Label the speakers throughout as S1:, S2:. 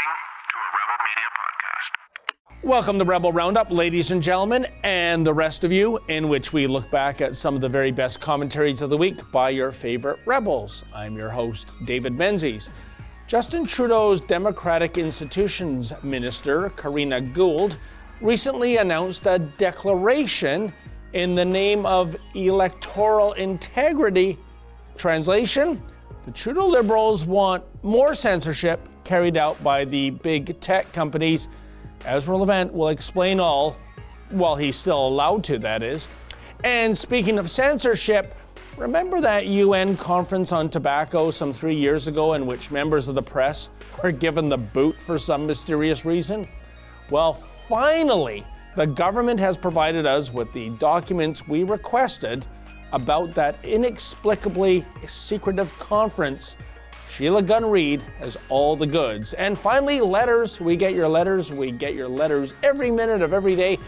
S1: listening to a Rebel Media podcast.
S2: Welcome to Rebel Roundup, ladies and gentlemen, and the rest of you, in which we look back at some of the very best commentaries of the week by your favorite rebels. I'm your host, David Menzies. Justin Trudeau's Democratic Institutions Minister, Karina Gould, recently announced a declaration in the name of electoral integrity. Translation The Trudeau Liberals want more censorship carried out by the big tech companies. Ezra Levant will explain all, while he's still allowed to, that is. And speaking of censorship, remember that UN conference on tobacco some three years ago in which members of the press were given the boot for some mysterious reason? Well, finally, the government has provided us with the documents we requested about that inexplicably secretive conference. Sheila Gunn Reid has all the goods. And finally, letters. We get your letters. We get your letters every minute of every day.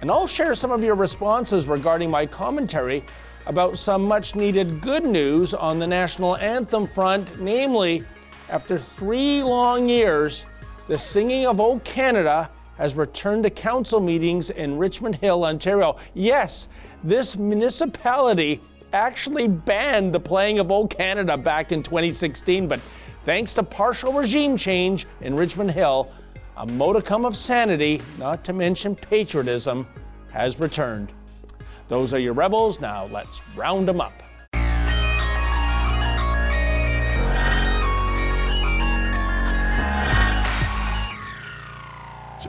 S2: And I'll share some of your responses regarding my commentary about some much needed good news on the national anthem front, namely, after three long years, the singing of O Canada has returned to council meetings in Richmond Hill, Ontario. Yes, this municipality actually banned the playing of O Canada back in 2016, but thanks to partial regime change in Richmond Hill, a modicum of sanity, not to mention patriotism, has returned. Those are your rebels. Now let's round them up.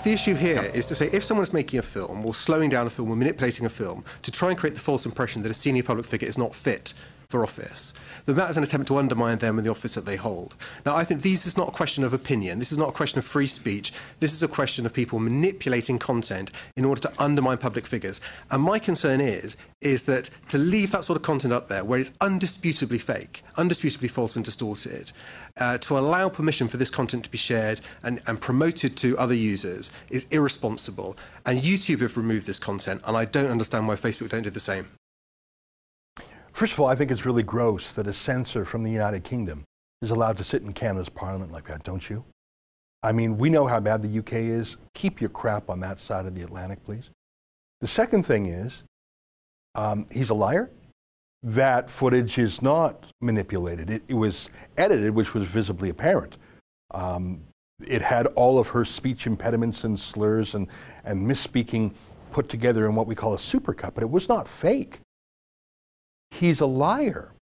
S3: The issue here is to say if someone's making a film or slowing down a film or manipulating a film to try and create the false impression that a senior public figure is not fit for office, then that is an attempt to undermine them and the office that they hold. Now, I think this is not a question of opinion. This is not a question of free speech. This is a question of people manipulating content in order to undermine public figures. And my concern is, is that to leave that sort of content up there where it's undisputably fake, undisputably false and distorted, uh, to allow permission for this content to be shared and, and promoted to other users is irresponsible. And YouTube have removed this content, and I don't understand why Facebook don't do the same.
S4: First of all, I think it's really gross that a censor from the United Kingdom is allowed to sit in Canada's parliament like that, don't you? I mean, we know how bad the UK is. Keep your crap on that side of the Atlantic, please. The second thing is, um, he's a liar. That footage is not manipulated. It, it was edited, which was visibly apparent. Um, it had all of her speech impediments and slurs and, and misspeaking put together in what we call a supercut, but it was not fake he's a liar.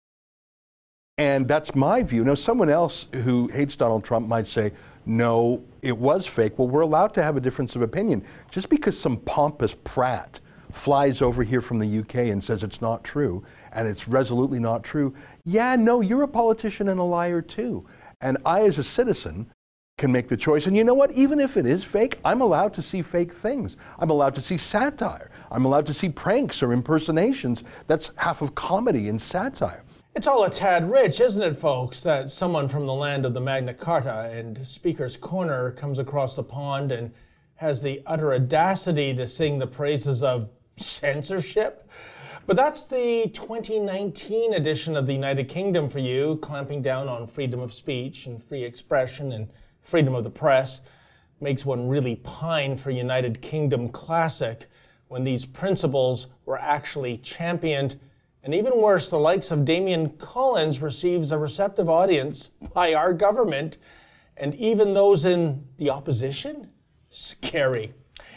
S4: And that's my view. Now, someone else who hates Donald Trump might say, no, it was fake. Well, we're allowed to have a difference of opinion. Just because some pompous prat flies over here from the UK and says it's not true, and it's resolutely not true, yeah, no, you're a politician and a liar too. And I, as a citizen, can make the choice. And you know what? Even if it is fake, I'm allowed to see fake things. I'm allowed to see satire. I'm allowed to see pranks or impersonations. That's half of comedy and satire.
S2: It's all a tad rich, isn't it, folks, that someone from the land of the Magna Carta and Speaker's Corner comes across the pond and has the utter audacity to sing the praises of censorship? But that's the 2019 edition of the United Kingdom for you, clamping down on freedom of speech and free expression and freedom of the press. Makes one really pine for United Kingdom classic when these principles were actually championed. And even worse, the likes of Damian Collins receives a receptive audience by our government and even those in the opposition? Scary.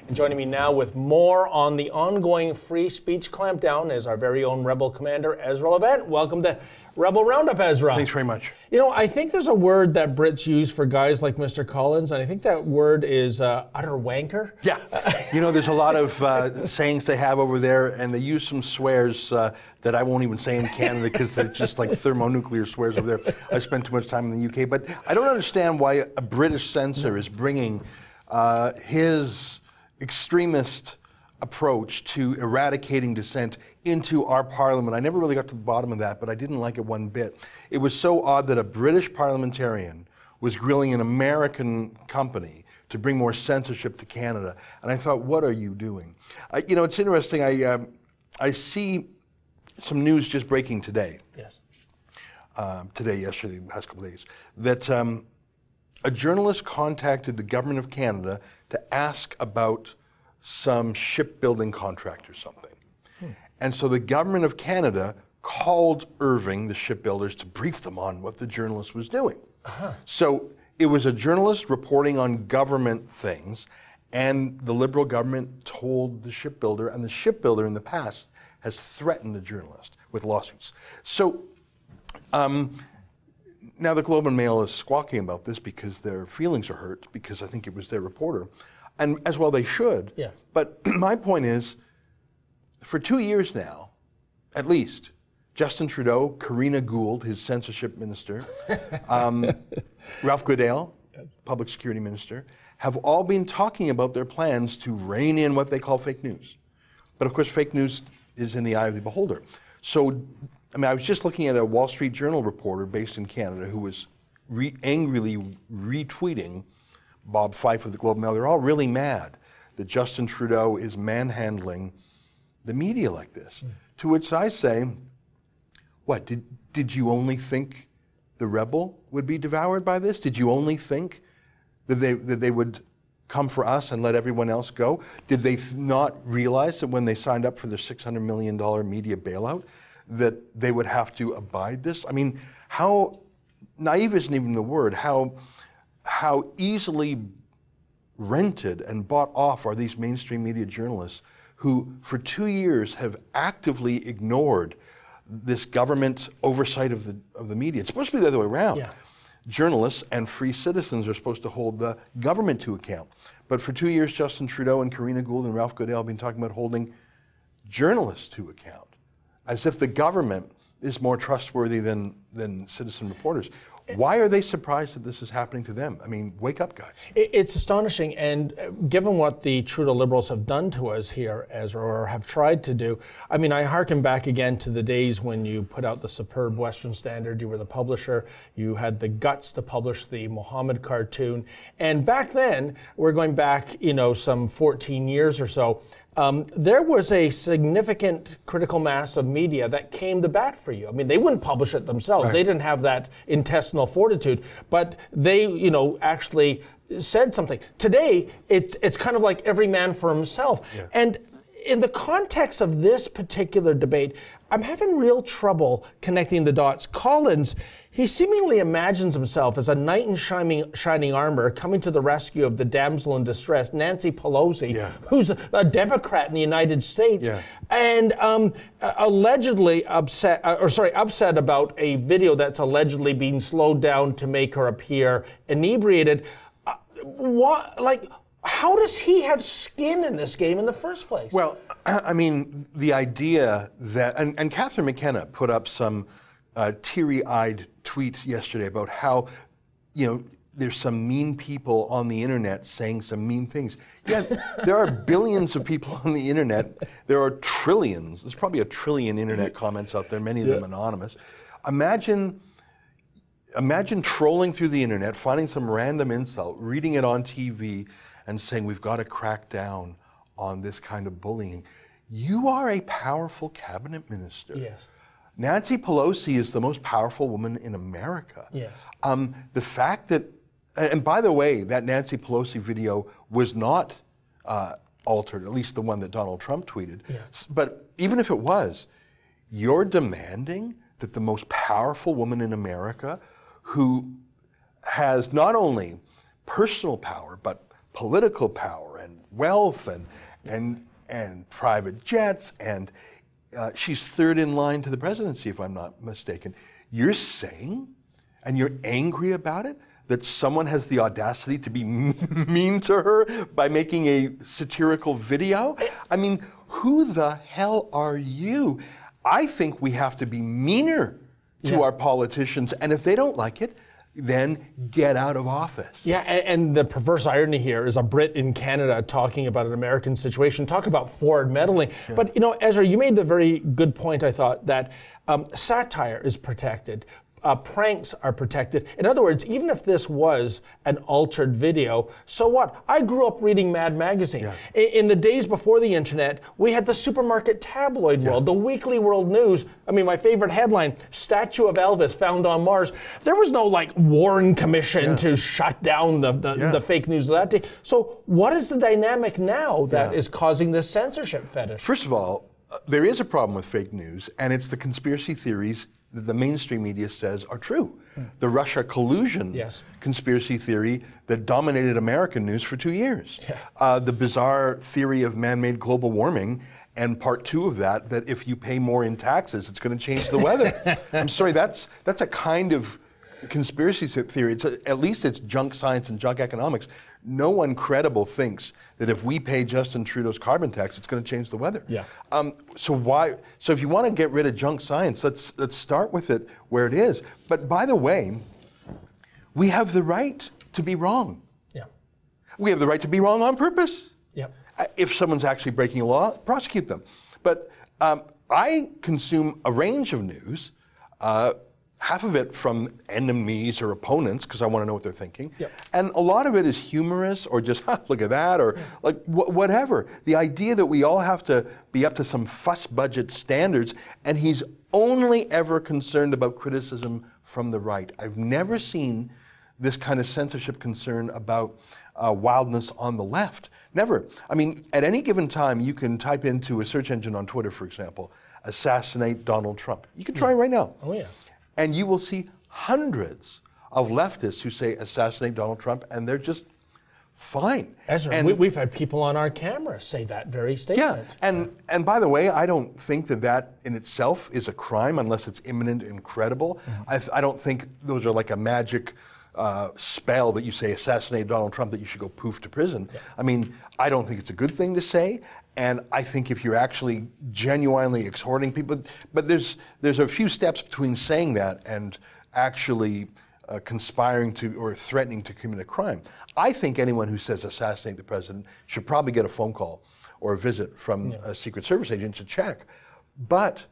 S2: And joining me now with more on the ongoing free speech clampdown is our very own Rebel Commander, Ezra Levant. Welcome to Rebel Roundup, Ezra.
S4: Thanks very much.
S2: You know, I think there's a word that Brits use for guys like Mr. Collins, and I think that word is uh, utter wanker.
S4: Yeah. you know, there's a lot of uh, sayings they have over there, and they use some swears uh, that I won't even say in Canada because they're just like thermonuclear swears over there. I spent too much time in the UK. But I don't understand why a British censor is bringing uh, his extremist approach to eradicating dissent into our parliament. I never really got to the bottom of that, but I didn't like it one bit. It was so odd that a British parliamentarian was grilling an American company to bring more censorship to Canada. And I thought, what are you doing? Uh, you know, it's interesting. I, um, I see some news just breaking today.
S2: Yes.
S4: Um, today, yesterday, the past couple days, that um, a journalist contacted the government of Canada to ask about some shipbuilding contract or something. And so the government of Canada called Irving, the shipbuilders, to brief them on what the journalist was doing. So it was a journalist reporting on government things, and the Liberal government told the shipbuilder, and the shipbuilder in the past has threatened the journalist with lawsuits. So um, now the Globe and Mail is squawking about this because their feelings are hurt because I think it was their reporter, and as well they should.
S2: Yeah.
S4: But my point is, for two years now, at least, Justin Trudeau, Karina Gould, his censorship minister, um, Ralph Goodale, public security minister, have all been talking about their plans to rein in what they call fake news. But of course, fake news is in the eye of the beholder. So, I mean, I was just looking at a Wall Street Journal reporter based in Canada who was re- angrily retweeting Bob Fife of the Globe and Mail. They're all really mad that Justin Trudeau is manhandling the media like this. To which I say, what, did, did you only think the rebel would be devoured by this? Did you only think that they, that they would come for us and let everyone else go? Did they th- not realize that when they signed up for the $600 million media bailout, that they would have to abide this? I mean, how naive isn't even the word, how, how easily rented and bought off are these mainstream media journalists who, for two years, have actively ignored this government oversight of the, of the media. It's supposed to be the other way around.
S2: Yeah.
S4: Journalists and free citizens are supposed to hold the government to account. But for two years, Justin Trudeau and Karina Gould and Ralph Goodale have been talking about holding journalists to account, as if the government is more trustworthy than, than citizen reporters. Why are they surprised that this is happening to them? I mean, wake up, guys.
S2: It's astonishing, and uh, given what the Trudeau Liberals have done to us here, as or have tried to do, I mean, I hearken back again to the days when you put out the superb Western Standard. You were the publisher. You had the guts to publish the Mohammed cartoon, and back then, we're going back, you know, some 14 years or so. Um, there was a significant critical mass of media that came to bat for you. I mean, they wouldn't publish it themselves. They didn't have that intestinal fortitude, but they, you know, actually said something. Today, it's it's kind of like every man for himself. And in the context of this particular debate, I'm having real trouble connecting the dots. Collins, he seemingly imagines himself as a knight in shining, shining armor coming to the rescue of the damsel in distress, Nancy Pelosi,
S4: Yeah.
S2: who's a Democrat in the United States,
S4: Yeah.
S2: and um, allegedly upset, uh, or sorry, upset about a video that's allegedly being slowed down to make her appear inebriated. Uh, what, like, how does he have skin in this game in the first place?
S4: Well, I mean, the idea that, and, and Catherine McKenna put up some uh, teary eyed tweet yesterday about how, you know, there's some mean people on the internet saying some mean things. Yeah, there are billions of people on the internet. There are trillions. There's probably a trillion internet comments out there, many of them anonymous. Imagine imagine trolling through the internet, finding some random insult, reading it on TV, and saying, We've got to crack down on this kind of bullying. You are a powerful cabinet minister.
S2: Yes.
S4: Nancy Pelosi is the most powerful woman in America.
S2: Yes.
S4: Um, the fact that, and by the way, that Nancy Pelosi video was not uh, altered, at least the one that Donald Trump tweeted. S- But even if it was, you're demanding that the most powerful woman in America, who has not only personal power, but political power and wealth and, and, and private jets, and uh, she's third in line to the presidency, if I'm not mistaken. You're saying, and you're angry about it, that someone has the audacity to be mean to her by making a satirical video? I mean, who the hell are you? I think we have to be meaner to
S2: Yeah.
S4: our politicians, and if they don't like it, then get out of office.
S2: Yeah, and, and the perverse irony here is a Brit in Canada talking about an American situation. Talk about forward meddling. But you know, Ezra, you made the very good point. I thought that um, satire is protected. Uh, pranks are protected. In other words, even if this was an altered video, so what? I grew up reading Mad Magazine. In, in the days before the internet, we had the supermarket tabloid world, the weekly world news. I mean, my favorite headline Statue of Elvis found on Mars. There was no like Warren Commission to shut down the, the,
S4: Yeah.
S2: the fake news of that day. So, what is the dynamic now that is
S4: Yeah.
S2: causing this censorship fetish?
S4: First of all, uh, there is a problem with fake news, and it's the conspiracy theories that the mainstream media says are true. The Russia collusion
S2: Yes.
S4: conspiracy theory that dominated American news for two years. Uh, the bizarre theory of man made global warming. And part two of that, that if you pay more in taxes, it's going to change the weather. I'm sorry, that's, that's a kind of conspiracy theory. It's a, at least it's junk science and junk economics. No one credible thinks that if we pay Justin Trudeau's carbon tax, it's going to change the weather.
S2: Yeah.
S4: Um, so why? So if you want to get rid of junk science, let's let's start with it where it is. But by the way, we have the right to be wrong.
S2: Yeah.
S4: We have the right to be wrong on purpose.
S2: Yep.
S4: Uh, If someone's actually breaking a law, prosecute them. But um, I consume a range of news, uh, half of it from enemies or opponents, because I want to know what they're thinking.
S2: Yep.
S4: And a lot of it is humorous or just, "Ha, look at that, or like wh- whatever. The idea that we all have to be up to some fuss budget standards, and he's only ever concerned about criticism from the right. I've never seen this kind of censorship concern about uh, wildness on the left. Never. I mean, at any given time, you can type into a search engine on Twitter, for example, assassinate Donald Trump. You can try right now.
S2: Oh, yeah.
S4: And you will see hundreds of leftists who say assassinate Donald Trump, and they're just fine.
S2: Ezra,
S4: And-
S2: we, we've had people on our camera say that very statement.
S4: yeah, and and by the way, I don't think that that in itself is a crime unless it's imminent and credible. I, th- I don't think those are like a magic uh, spell that you say assassinate Donald Trump that you should go poof to prison. I mean, I don't think it's a good thing to say, and I think if you're actually genuinely exhorting people, but there's there's a few steps between saying that and actually uh, conspiring to or threatening to commit a crime. I think anyone who says assassinate the president should probably get a phone call or a visit from a Secret Service agent to check. But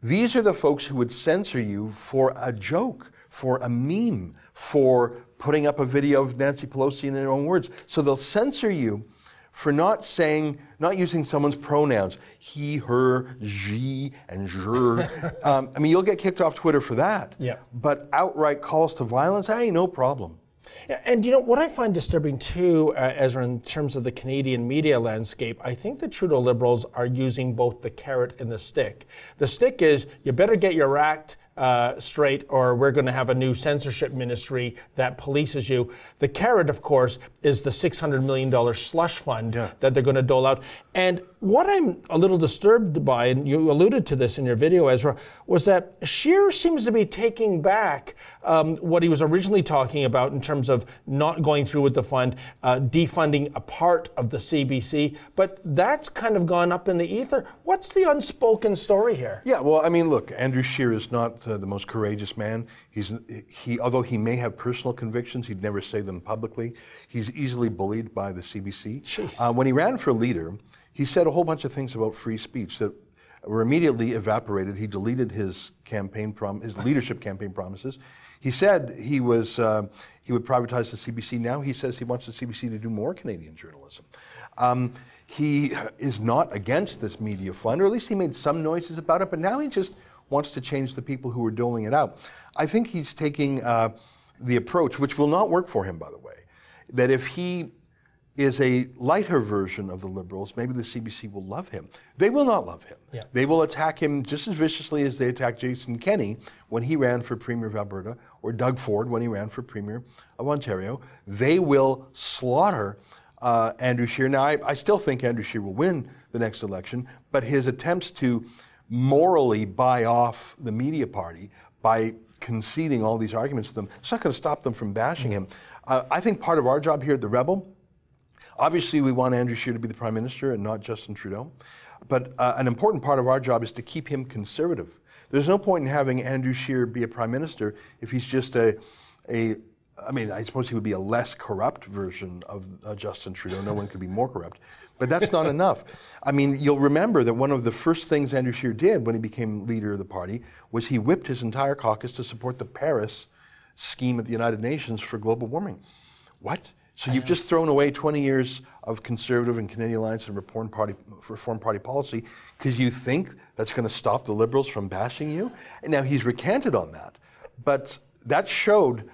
S4: these are the folks who would censor you for a joke, for a meme, for putting up a video of Nancy Pelosi in their own words. So they'll censor you for not saying, not using someone's pronouns, he, her, she, and je. um, I mean, you'll get kicked off Twitter for that.
S2: Yeah.
S4: But outright calls to violence, hey, no problem.
S2: Yeah, and you know what I find disturbing too, uh, Ezra, in terms of the Canadian media landscape, I think the Trudeau Liberals are using both the carrot and the stick. The stick is you better get your act uh, straight, or we're going to have a new censorship ministry that polices you. The carrot, of course, is the $600 million slush fund
S4: Yeah.
S2: that they're going to dole out. And what I'm a little disturbed by, and you alluded to this in your video, Ezra, was that Scheer seems to be taking back um, what he was originally talking about in terms of not going through with the fund, uh, defunding a part of the CBC, but that's kind of gone up in the ether. What's the unspoken story here?
S4: Yeah, well, I mean, look, Andrew Scheer is not uh, the most courageous man. He's he, although he may have personal convictions, he'd never say them publicly. He's easily bullied by the CBC. Uh, when he ran for leader, he said a whole bunch of things about free speech that were immediately evaporated. He deleted his campaign prom- his leadership campaign promises. He said he was uh, he would privatize the CBC. Now he says he wants the CBC to do more Canadian journalism. Um, he is not against this media fund, or at least he made some noises about it. But now he just wants to change the people who are doling it out. I think he's taking uh, the approach, which will not work for him, by the way, that if he is a lighter version of the liberals, maybe the CBC will love him. They will not love him.
S2: Yeah.
S4: They will attack him just as viciously as they attacked Jason Kenney when he ran for Premier of Alberta, or Doug Ford when he ran for Premier of Ontario. They will slaughter uh, Andrew Scheer. Now, I, I still think Andrew Scheer will win the next election, but his attempts to morally buy off the media party by conceding all these arguments to them, it's not going to stop them from bashing him. Uh, I think part of our job here at The Rebel Obviously, we want Andrew Scheer to be the prime minister and not Justin Trudeau. But uh, an important part of our job is to keep him conservative. There's no point in having Andrew Scheer be a prime minister if he's just a, a, I mean, I suppose he would be a less corrupt version of uh, Justin Trudeau. No one could be more corrupt. But that's not enough. I mean, you'll remember that one of the first things Andrew Scheer did when he became leader of the party was he whipped his entire caucus to support the Paris scheme at the United Nations for global warming. What? So you've just thrown away 20 years of conservative and Canadian Alliance and Reform Party, Reform Party policy because you think that's going to stop the Liberals from bashing you? And now he's recanted on that. But that showed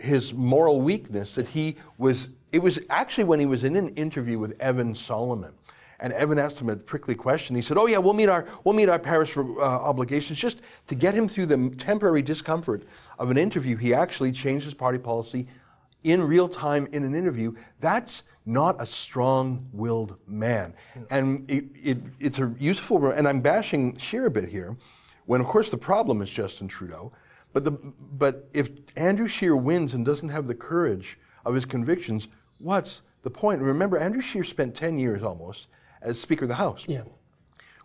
S4: his moral weakness that he was, it was actually when he was in an interview with Evan Solomon. And Evan asked him a prickly question. He said, "Oh yeah, we'll meet our we'll meet our Paris uh, obligations." Just to get him through the temporary discomfort of an interview, he actually changed his party policy in real time in an interview, that's not a strong willed man. And it, it, it's a useful, and I'm bashing Scheer a bit here, when of course the problem is Justin Trudeau. But, the, but if Andrew Scheer wins and doesn't have the courage of his convictions, what's the point? Remember, Andrew Scheer spent 10 years almost as Speaker of the House.
S2: Yeah.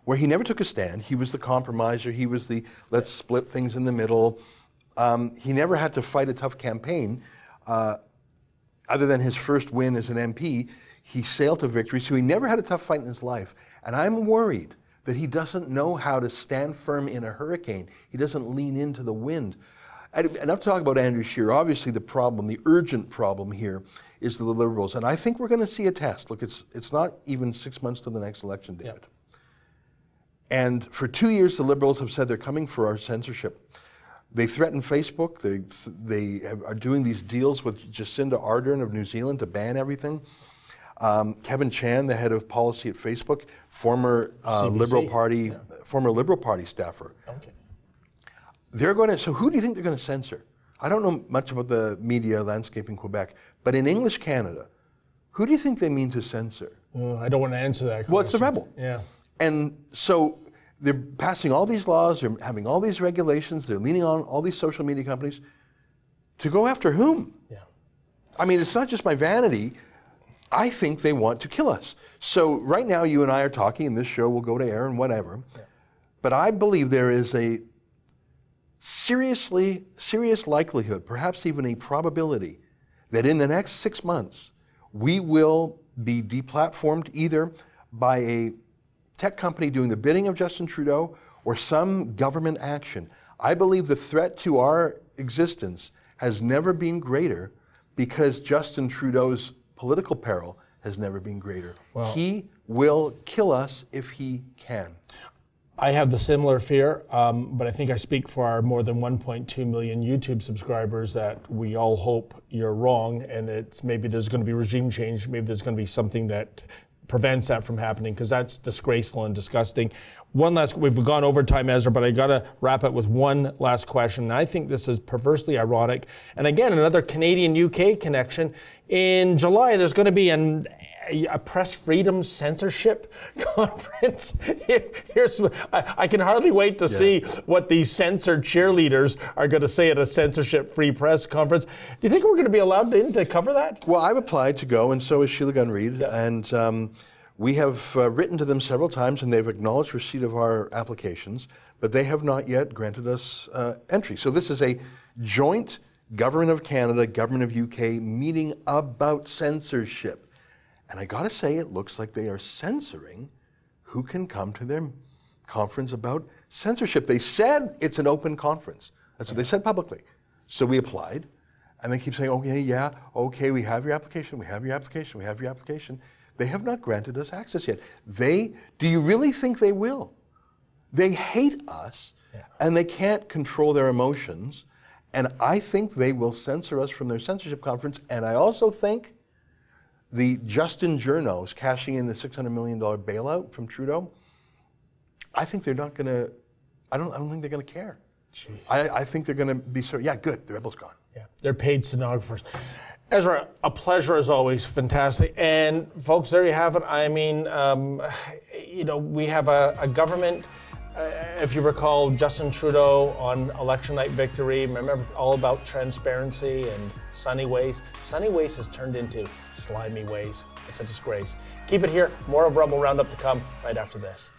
S4: Where he never took a stand. He was the compromiser. He was the let's split things in the middle. Um, he never had to fight a tough campaign. Uh, other than his first win as an MP, he sailed to victory, so he never had a tough fight in his life. And I'm worried that he doesn't know how to stand firm in a hurricane. He doesn't lean into the wind. Enough talk about Andrew Scheer. Obviously, the problem, the urgent problem here, is the Liberals. And I think we're going to see a test. Look, it's, it's not even six months to the next election, David. Yep. And for two years, the Liberals have said they're coming for our censorship. They threaten Facebook. They, they are doing these deals with Jacinda Ardern of New Zealand to ban everything. Um, Kevin Chan, the head of policy at Facebook, former uh, Liberal Party, yeah. former Liberal Party staffer. Okay. They're going to. So who do you think they're going to censor? I don't know much about the media landscape in Quebec, but in English Canada, who do you think they mean to censor?
S2: Uh, I don't want to answer that. Question.
S4: Well, it's the rebel.
S2: Yeah.
S4: And so they're passing all these laws, they're having all these regulations, they're leaning on all these social media companies to go after whom?
S2: Yeah.
S4: I mean, it's not just my vanity. I think they want to kill us. So right now, you and I are talking, and this show will go to air and whatever. Yeah. But I believe there is a seriously serious likelihood, perhaps even a probability, that in the next six months we will be deplatformed either by a tech company doing the bidding of Justin Trudeau or some government action. I believe the threat to our existence has never been greater because Justin Trudeau's political peril has never been greater. Well, he will kill us if he can.
S2: I have the similar fear, um, but I think I speak for our more than 1.2 million YouTube subscribers that we all hope you're wrong and that maybe there's going to be regime change. Maybe there's going to be something that prevents that from happening because that's disgraceful and disgusting. One last, we've gone over time, Ezra, but I got to wrap it with one last question. And I think this is perversely ironic. And again, another Canadian UK connection. In July, there's going to be an a press freedom censorship conference. here's I, I, can hardly wait to yeah. see what these censored cheerleaders are going to say at a censorship-free press conference. Do you think we're going to be allowed in to cover that?
S4: Well, I've applied to go, and so is Sheila Gunn Reid, yeah. and. Um, we have uh, written to them several times and they've acknowledged receipt of our applications, but they have not yet granted us uh, entry. So this is a joint Government of Canada, Government of UK meeting about censorship. And I got to say, it looks like they are censoring who can come to their conference about censorship. They said it's an open conference. That's what they said publicly. So we applied, and they keep saying, okay, yeah, okay, we have your application, we have your application, we have your application. They have not granted us access yet. They, do you really think they will? They hate us, yeah. and they can't control their emotions. And I think they will censor us from their censorship conference. And I also think the Justin Journos cashing in the $600 million bailout from Trudeau, I think they're not going to, I don't, I don't think they're going to care. I, I, think they're going to be sort yeah, good, the rebel's gone.
S2: Yeah, they're paid stenographers. Ezra, a pleasure as always, fantastic. And folks, there you have it. I mean, um, you know, we have a, a government Uh, if you recall, Justin Trudeau on election night victory, remember all about transparency and sunny ways. Sunny ways has turned into slimy ways. It's a disgrace. Keep it here. More of Rebel Roundup to come right after this.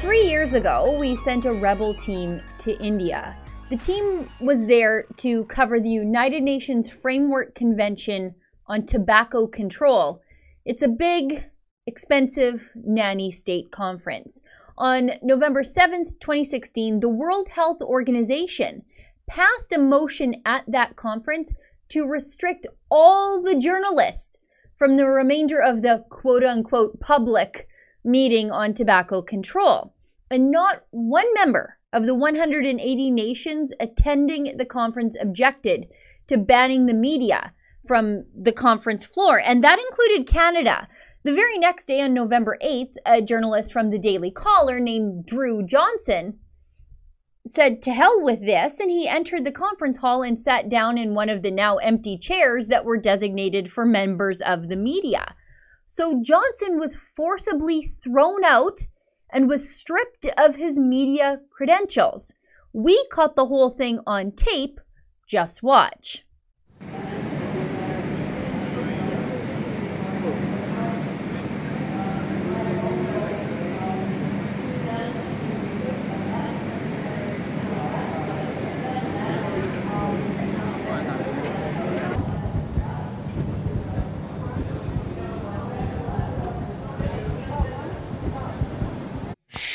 S5: Three years ago, we sent a rebel team to India. The team was there to cover the United Nations Framework Convention on Tobacco Control. It's a big, expensive nanny state conference. On November 7th, 2016, the World Health Organization passed a motion at that conference to restrict all the journalists from the remainder of the quote unquote public meeting on tobacco control. And not one member of the 180 nations attending the conference objected to banning the media from the conference floor. And that included Canada. The very next day, on November 8th, a journalist from the Daily Caller named Drew Johnson said to hell with this, and he entered the conference hall and sat down in one of the now empty chairs that were designated for members of the media. So Johnson was forcibly thrown out and was stripped of his media credentials. We caught the whole thing on tape. Just watch.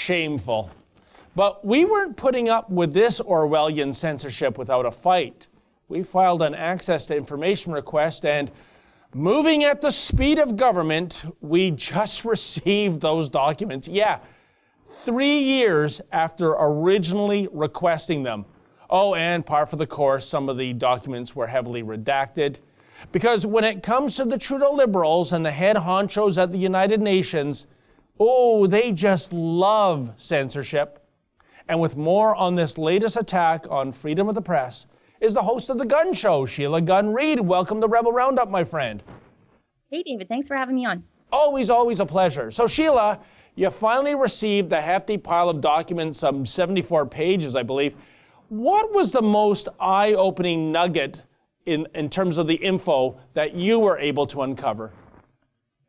S2: Shameful. But we weren't putting up with this Orwellian censorship without a fight. We filed an access to information request, and moving at the speed of government, we just received those documents. Yeah, three years after originally requesting them. Oh, and par for the course, some of the documents were heavily redacted. Because when it comes to the Trudeau Liberals and the head honchos at the United Nations, oh, they just love censorship. And with more on this latest attack on freedom of the press is the host of The Gun Show, Sheila Gunn Reid. Welcome to Rebel Roundup, my friend.
S5: Hey, David. Thanks for having me on.
S2: Always, always a pleasure. So, Sheila, you finally received the hefty pile of documents, some 74 pages, I believe. What was the most eye opening nugget in, in terms of the info that you were able to uncover?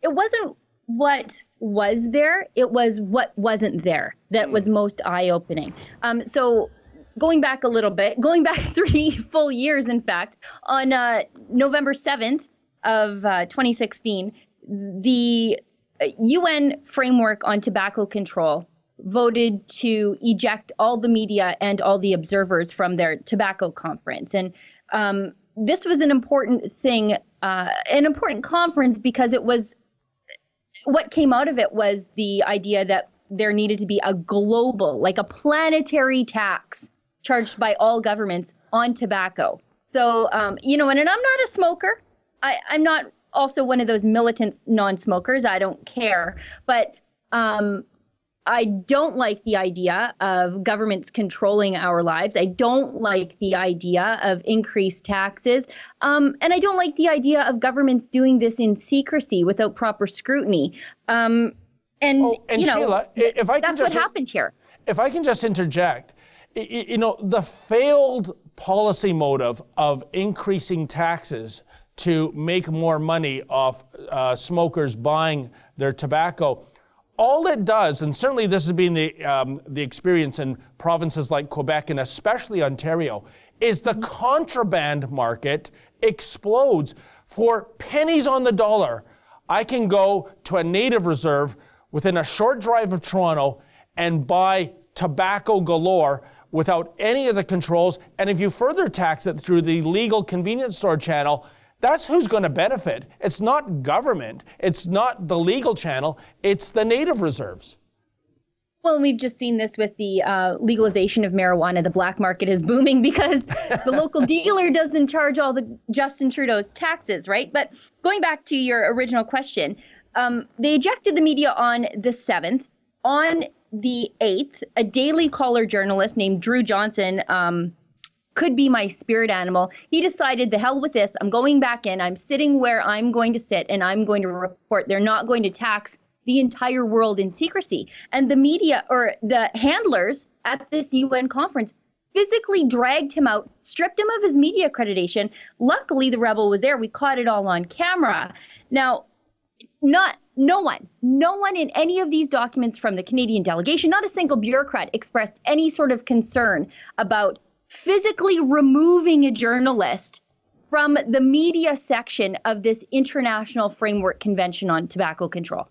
S5: It wasn't what was there, it was what wasn't there that was most eye opening. Um, so, going back a little bit, going back three full years, in fact, on uh, November 7th of uh, 2016, the UN uh, framework on tobacco control voted to eject all the media and all the observers from their tobacco conference. And um, this was an important thing, uh, an important conference because it was what came out of it was the idea that there needed to be a global, like a planetary tax charged by all governments on tobacco. So, um, you know, and, and I'm not a smoker. I, I'm not also one of those militant non-smokers. I don't care. But um, I don't like the idea of governments controlling our lives. I don't like the idea of increased taxes. Um, and I don't like the idea of governments doing this in secrecy without proper scrutiny. Um, and,
S2: oh, and,
S5: you know,
S2: Sheila, if I
S5: that's
S2: just,
S5: what happened here.
S2: If I can just interject, you know, the failed policy motive of increasing taxes to make more money off uh, smokers buying their tobacco all it does, and certainly this has been the, um, the experience in provinces like Quebec and especially Ontario, is the contraband market explodes for pennies on the dollar. I can go to a native reserve within a short drive of Toronto and buy tobacco galore without any of the controls. And if you further tax it through the legal convenience store channel, that's who's going to benefit. It's not government, it's not the legal channel, it's the native reserves.
S5: Well, we've just seen this with the uh, legalization of marijuana. The black market is booming because the local dealer doesn't charge all the Justin Trudeau's taxes, right? But going back to your original question, um, they ejected the media on the 7th. On the 8th, a Daily Caller journalist named Drew Johnson um, could be my spirit animal. He decided, the hell with this. I'm going back in. I'm sitting where I'm going to sit and I'm going to report. They're not going to tax the entire world in secrecy. And the media or the handlers at this UN conference physically dragged him out, stripped him of his media accreditation. Luckily, the rebel was there. We caught it all on camera. Now, not no one, no one in any of these documents from the Canadian delegation, not a single bureaucrat expressed any sort of concern about physically removing a journalist from the media section of this International Framework Convention on Tobacco Control.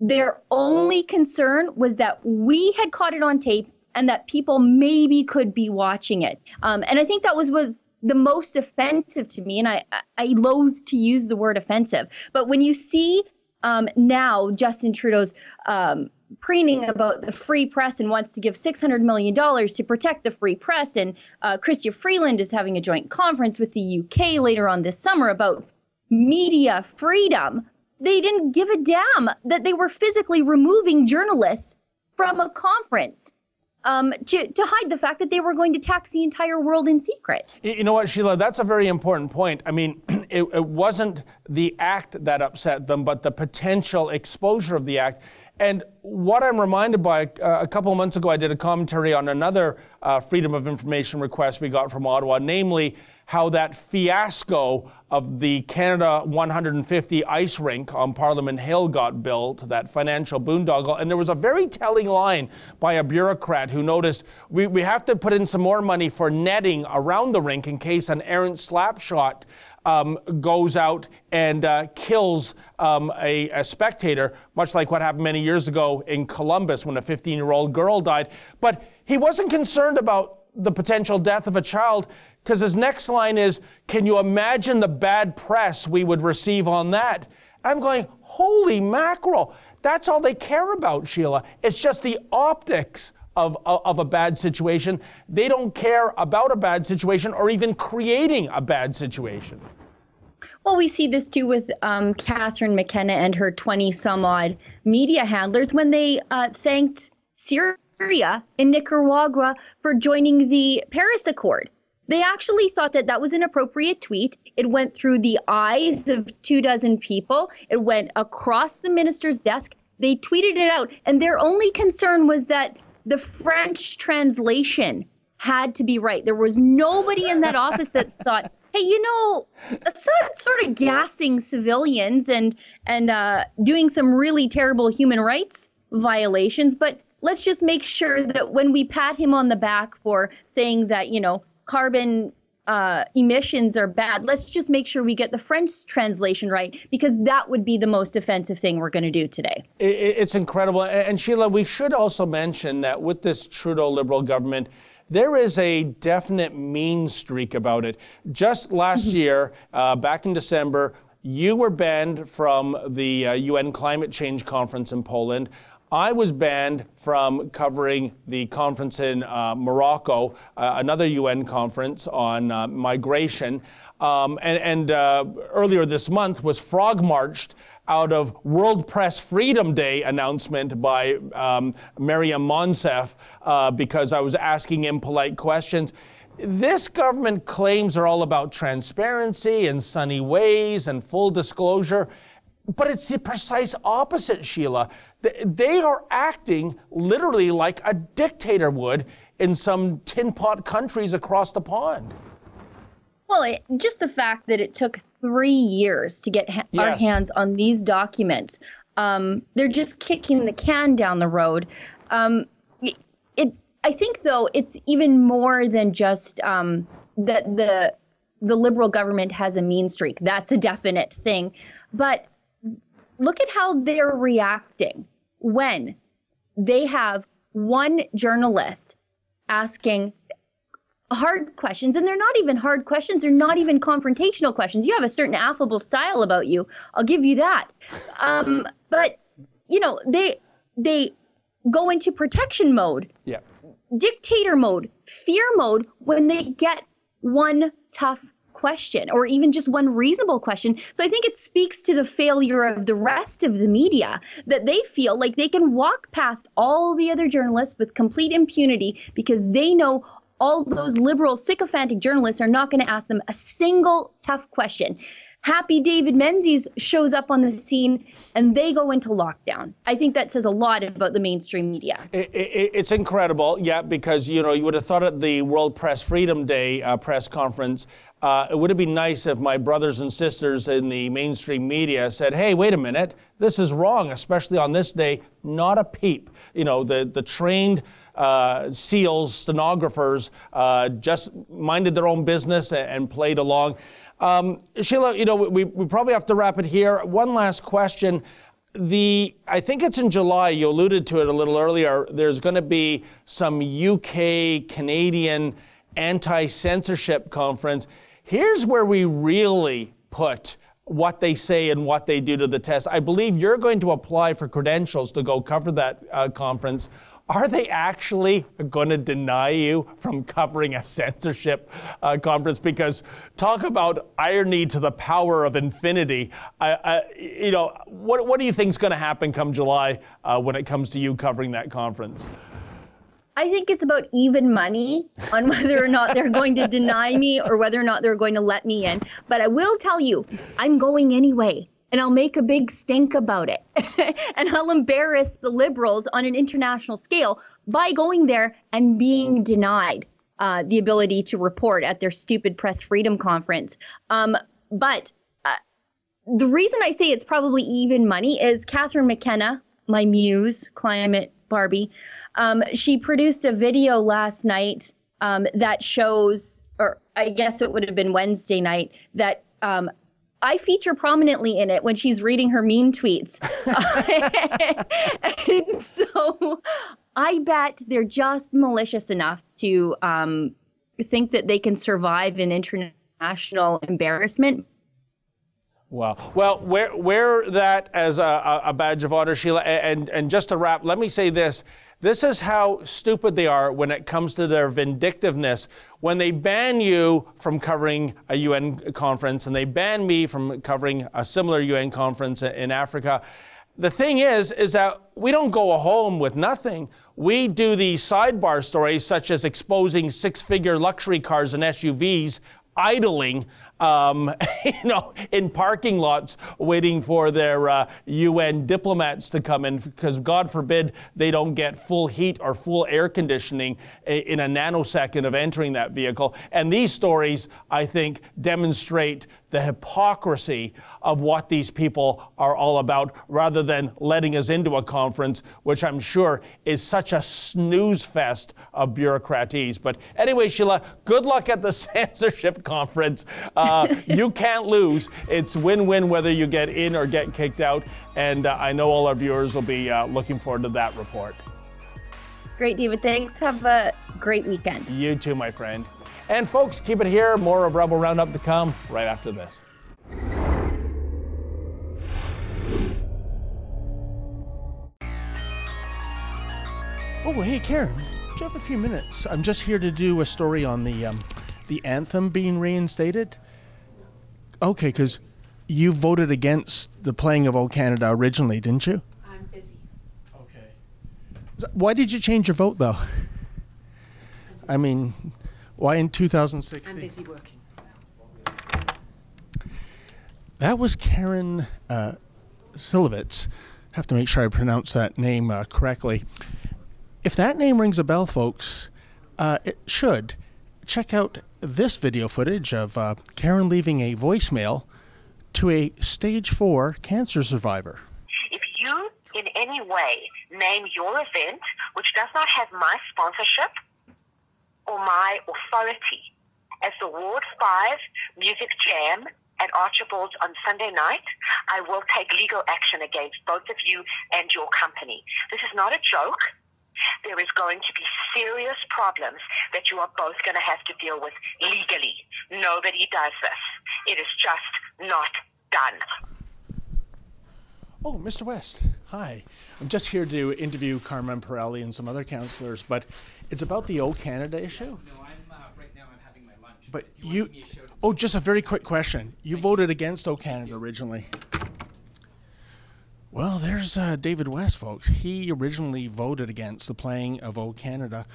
S5: Their only concern was that we had caught it on tape and that people maybe could be watching it. Um, and I think that was was the most offensive to me. And I I loathe to use the word offensive, but when you see um, now Justin Trudeau's um, preening about the free press and wants to give $600 million to protect the free press. And uh, Chrystia Freeland is having a joint conference with the UK later on this summer about media freedom. They didn't give a damn that they were physically removing journalists from a conference um, to, to hide the fact that they were going to tax the entire world in secret.
S2: You know what, Sheila? That's a very important point. I mean, it, it wasn't the act that upset them, but the potential exposure of the act. And what I'm reminded by uh, a couple of months ago, I did a commentary on another uh, Freedom of Information request we got from Ottawa, namely how that fiasco of the Canada 150 ice rink on Parliament Hill got built, that financial boondoggle. And there was a very telling line by a bureaucrat who noticed we, we have to put in some more money for netting around the rink in case an errant slap shot um, goes out and uh, kills um, a, a, spectator, much like what happened many years ago in Columbus when a 15 year old girl died. But he wasn't concerned about the potential death of a child because his next line is, Can you imagine the bad press we would receive on that? I'm going, Holy mackerel. That's all they care about, Sheila. It's just the optics of, of, a bad situation. They don't care about a bad situation or even creating a bad situation.
S5: Well, we see this too with um, Catherine McKenna and her 20 some odd media handlers when they uh, thanked Syria and Nicaragua for joining the Paris Accord. They actually thought that that was an appropriate tweet. It went through the eyes of two dozen people, it went across the minister's desk. They tweeted it out, and their only concern was that the French translation had to be right. There was nobody in that office that thought, hey, you know, Assad sort of gassing civilians and and uh, doing some really terrible human rights violations, but let's just make sure that when we pat him on the back for saying that, you know, carbon uh, emissions are bad. Let's just make sure we get the French translation right because that would be the most offensive thing we're going to do today.
S2: It's incredible. And Sheila, we should also mention that with this Trudeau Liberal government, there is a definite mean streak about it. Just last mm-hmm. year, uh, back in December, you were banned from the uh, UN climate change conference in Poland. I was banned from covering the conference in uh, Morocco, uh, another UN conference on uh, migration. Um, and, and uh, earlier this month was frog marched out of World Press Freedom Day announcement by um, Maryam Monsef uh, because I was asking impolite questions. This government claims are all about transparency and sunny ways and full disclosure. But it's the precise opposite, Sheila. They are acting literally like a dictator would in some tin pot countries across the pond.
S5: Well, it, just the fact that it took three years to get ha- yes. our hands on these documents, um, they're just kicking the can down the road. Um, it, it, I think, though, it's even more than just um, that the the liberal government has a mean streak. That's a definite thing, but look at how they're reacting when they have one journalist asking hard questions and they're not even hard questions they're not even confrontational questions. You have a certain affable style about you. I'll give you that. Um, but you know they they go into protection mode
S2: yeah.
S5: dictator mode fear mode when they get one tough question or even just one reasonable question. So I think it speaks to the failure of the rest of the media that they feel like they can walk past all the other journalists with complete impunity because they know all those liberal sycophantic journalists are not going to ask them a single tough question. Happy David Menzies shows up on the scene and they go into lockdown. I think that says a lot about the mainstream media.
S2: It, it, it's incredible, yeah, because you know you would have thought at the World Press Freedom Day uh, press conference, uh, it would have been nice if my brothers and sisters in the mainstream media said, "Hey, wait a minute, this is wrong, especially on this day." Not a peep. You know, the the trained. Uh, SEALs, stenographers, uh, just minded their own business and, and played along. Um, Sheila, you know, we, we probably have to wrap it here. One last question. The I think it's in July. You alluded to it a little earlier. There's going to be some UK Canadian anti-censorship conference. Here's where we really put what they say and what they do to the test. I believe you're going to apply for credentials to go cover that uh, conference are they actually going to deny you from covering a censorship uh, conference? Because talk about irony to the power of infinity. Uh, you know, what, what do you think is going to happen come July uh, when it comes to you covering that conference?
S5: I think it's about even money on whether or not they're going to deny me or whether or not they're going to let me in. But I will tell you, I'm going anyway and I'll make a big stink about it. and I'll embarrass the liberals on an international scale by going there and being denied uh, the ability to report at their stupid press freedom conference. Um, but uh, the reason I say it's probably even money is Catherine McKenna, my muse, climate Barbie, um, she produced a video last night um, that shows, or I guess it would have been Wednesday night, that um, I feature prominently in it when she's reading her mean tweets. and so I bet they're just malicious enough to um, think that they can survive an international embarrassment.
S2: Wow. Well, wear, wear that as a, a badge of honor, Sheila. And, and just to wrap, let me say this. This is how stupid they are when it comes to their vindictiveness. When they ban you from covering a UN conference and they ban me from covering a similar UN conference in Africa, the thing is, is that we don't go home with nothing. We do these sidebar stories, such as exposing six-figure luxury cars and SUVs idling um, you know, in parking lots waiting for their uh, UN diplomats to come in because God forbid they don't get full heat or full air conditioning in a nanosecond of entering that vehicle. And these stories, I think, demonstrate the hypocrisy of what these people are all about rather than letting us into a conference, which I'm sure is such a snooze fest of bureaucraties. But anyway, Sheila, good luck at the censorship conference. Uh, you can't lose. It's win win whether you get in or get kicked out. And uh, I know all our viewers will be uh, looking forward to that report.
S5: Great, David. Thanks. Have a great weekend.
S2: You too, my friend. And folks, keep it here. More of Rebel Roundup to come right after this. Oh, hey, Karen, do you have a few minutes? I'm just here to do a story on the um, the anthem being reinstated. Okay, because you voted against the playing of "O Canada" originally, didn't you?
S6: I'm busy.
S2: Okay. Why did you change your vote, though? I mean, why in 2016?
S6: I'm busy working.
S2: That was Karen uh, Cilevitz. Have to make sure I pronounce that name uh, correctly. If that name rings a bell, folks, uh, it should. Check out this video footage of uh, Karen leaving a voicemail to a stage four cancer survivor.
S7: If you in any way name your event, which does not have my sponsorship, or my authority as the Ward 5 Music Jam at Archibald's on Sunday night, I will take legal action against both of you and your company. This is not a joke. There is going to be serious problems that you are both going to have to deal with legally. Nobody does this. It is just not done.
S2: Oh, Mr. West, hi. I'm just here to interview Carmine Perrelli and some other councillors, but it's about the O Canada issue.
S8: No, I'm uh, right now. I'm having my lunch.
S2: But
S8: if you,
S2: you,
S8: to give me
S2: oh, just a very quick question. You voted against O Canada originally. Well, there's uh, David West, folks. He originally voted against the playing of O Canada.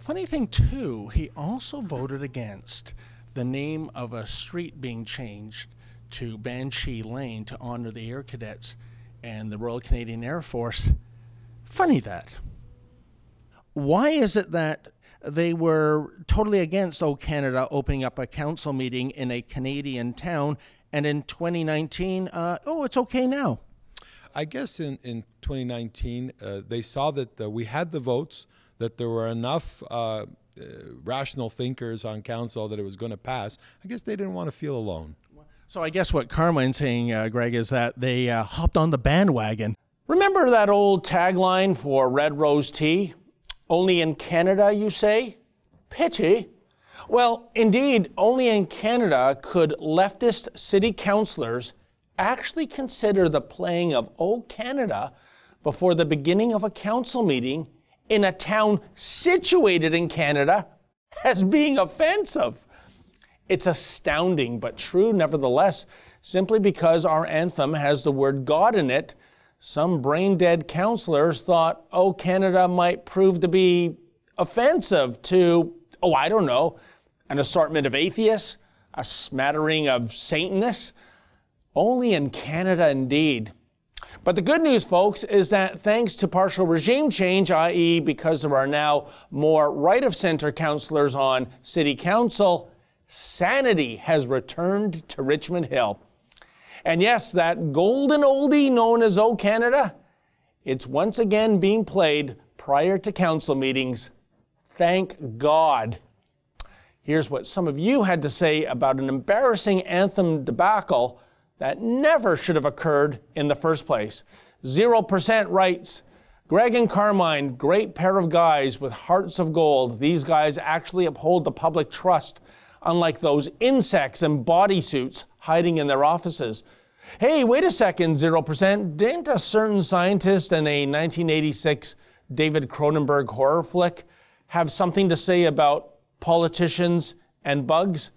S2: Funny thing, too, he also voted against the name of a street being changed to Banshee Lane to honor the Air Cadets and the Royal Canadian Air Force. Funny that. Why is it that they were totally against O Canada opening up a council meeting in a Canadian town, and in 2019, uh, oh, it's okay now?
S6: I guess in, in 2019, uh, they saw that uh, we had the votes, that there were enough uh, uh, rational thinkers on council that it was going to pass. I guess they didn't want to feel alone.
S2: So I guess what Carmine's saying, uh, Greg, is that they uh, hopped on the bandwagon. Remember that old tagline for Red Rose Tea? Only in Canada, you say? Pity. Well, indeed, only in Canada could leftist city councillors actually consider the playing of O Canada before the beginning of a council meeting in a town situated in Canada as being offensive. It's astounding, but true nevertheless, simply because our anthem has the word God in it. Some brain dead counselors thought, oh, Canada might prove to be offensive to, oh, I don't know, an assortment of atheists, a smattering of Satanists. Only in Canada, indeed. But the good news, folks, is that thanks to partial regime change, i.e., because there are now more right of center councillors on city council, sanity has returned to Richmond Hill. And yes, that golden oldie known as O Canada, it's once again being played prior to council meetings. Thank God. Here's what some of you had to say about an embarrassing anthem debacle that never should have occurred in the first place. 0% writes, Greg and Carmine, great pair of guys with hearts of gold. These guys actually uphold the public trust, unlike those insects in bodysuits hiding in their offices. Hey, wait a second, 0%. Didn't a certain scientist in a 1986 David Cronenberg horror flick have something to say about politicians and bugs?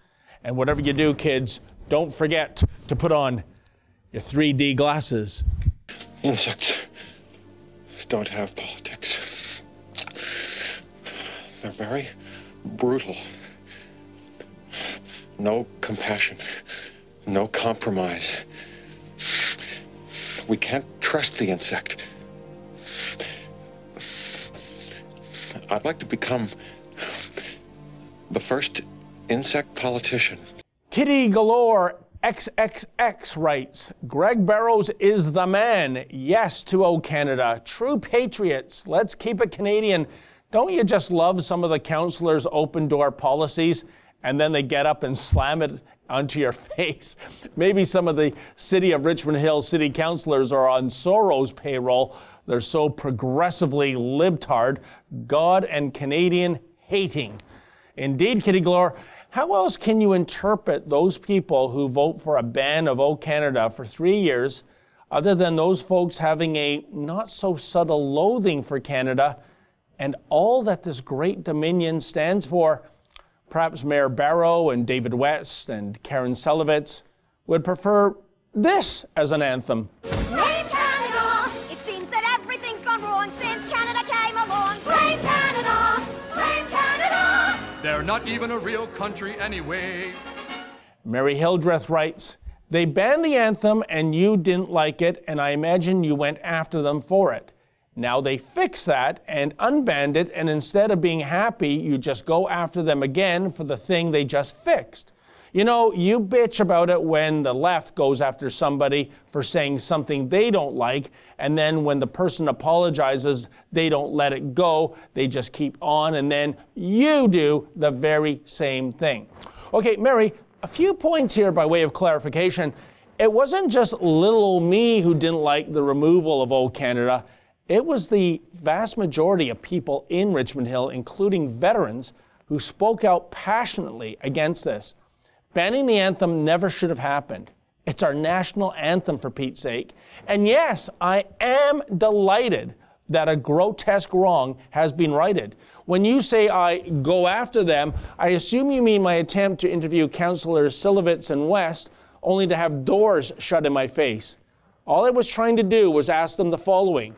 S2: And whatever you do, kids, don't forget to put on your 3D glasses.
S9: Insects don't have politics. They're very brutal. No compassion, no compromise. We can't trust the insect. I'd like to become the first insect politician.
S2: Kitty Galore XXX writes Greg Beros is the man. Yes to O Canada. True patriots. Let's keep it Canadian. Don't you just love some of the councillors' open door policies and then they get up and slam it onto your face? Maybe some of the City of Richmond Hill city councillors are on Soros' payroll. They're so progressively libtard, God and Canadian hating. Indeed, Kitty Galore. How else can you interpret those people who vote for a ban of O Canada for three years, other than those folks having a not so subtle loathing for Canada and all that this great dominion stands for? Perhaps Mayor Barrow and David West and Karen Cilevitz would prefer this as an anthem.
S10: Blame Canada! It seems that everything's gone wrong since Canada came along. Blame Canada! Blame Canada!
S11: They're not even a real country anyway.
S2: Mary Hildreth writes, They banned the anthem and you didn't like it, and I imagine you went after them for it. Now they fix that and unbanned it, and instead of being happy, you just go after them again for the thing they just fixed. You know, you bitch about it when the left goes after somebody for saying something they don't like, and then when the person apologizes, they don't let it go. They just keep on, and then you do the very same thing. Okay, Mary, a few points here by way of clarification. It wasn't just little old me who didn't like the removal of O Canada. It was the vast majority of people in Richmond Hill, including veterans, who spoke out passionately against this. Banning the anthem never should have happened. It's our national anthem, for Pete's sake. And yes, I am delighted that a grotesque wrong has been righted. When you say I go after them, I assume you mean my attempt to interview Councillors Cilevitz and West, only to have doors shut in my face. All I was trying to do was ask them the following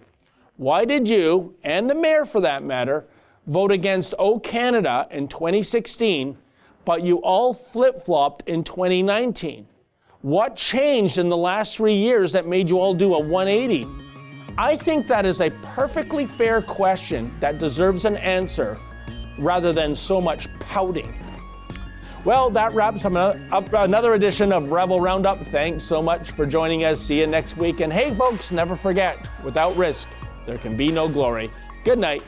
S2: Why did you, and the mayor for that matter, vote against O Canada in 2016, but you all flip flopped in 2019? What changed in the last three years that made you all do a 180? I think that is a perfectly fair question that deserves an answer rather than so much pouting. Well, that wraps up another edition of Rebel Roundup. Thanks so much for joining us. See you next week. And hey, folks, never forget without risk, there can be no glory. Good night.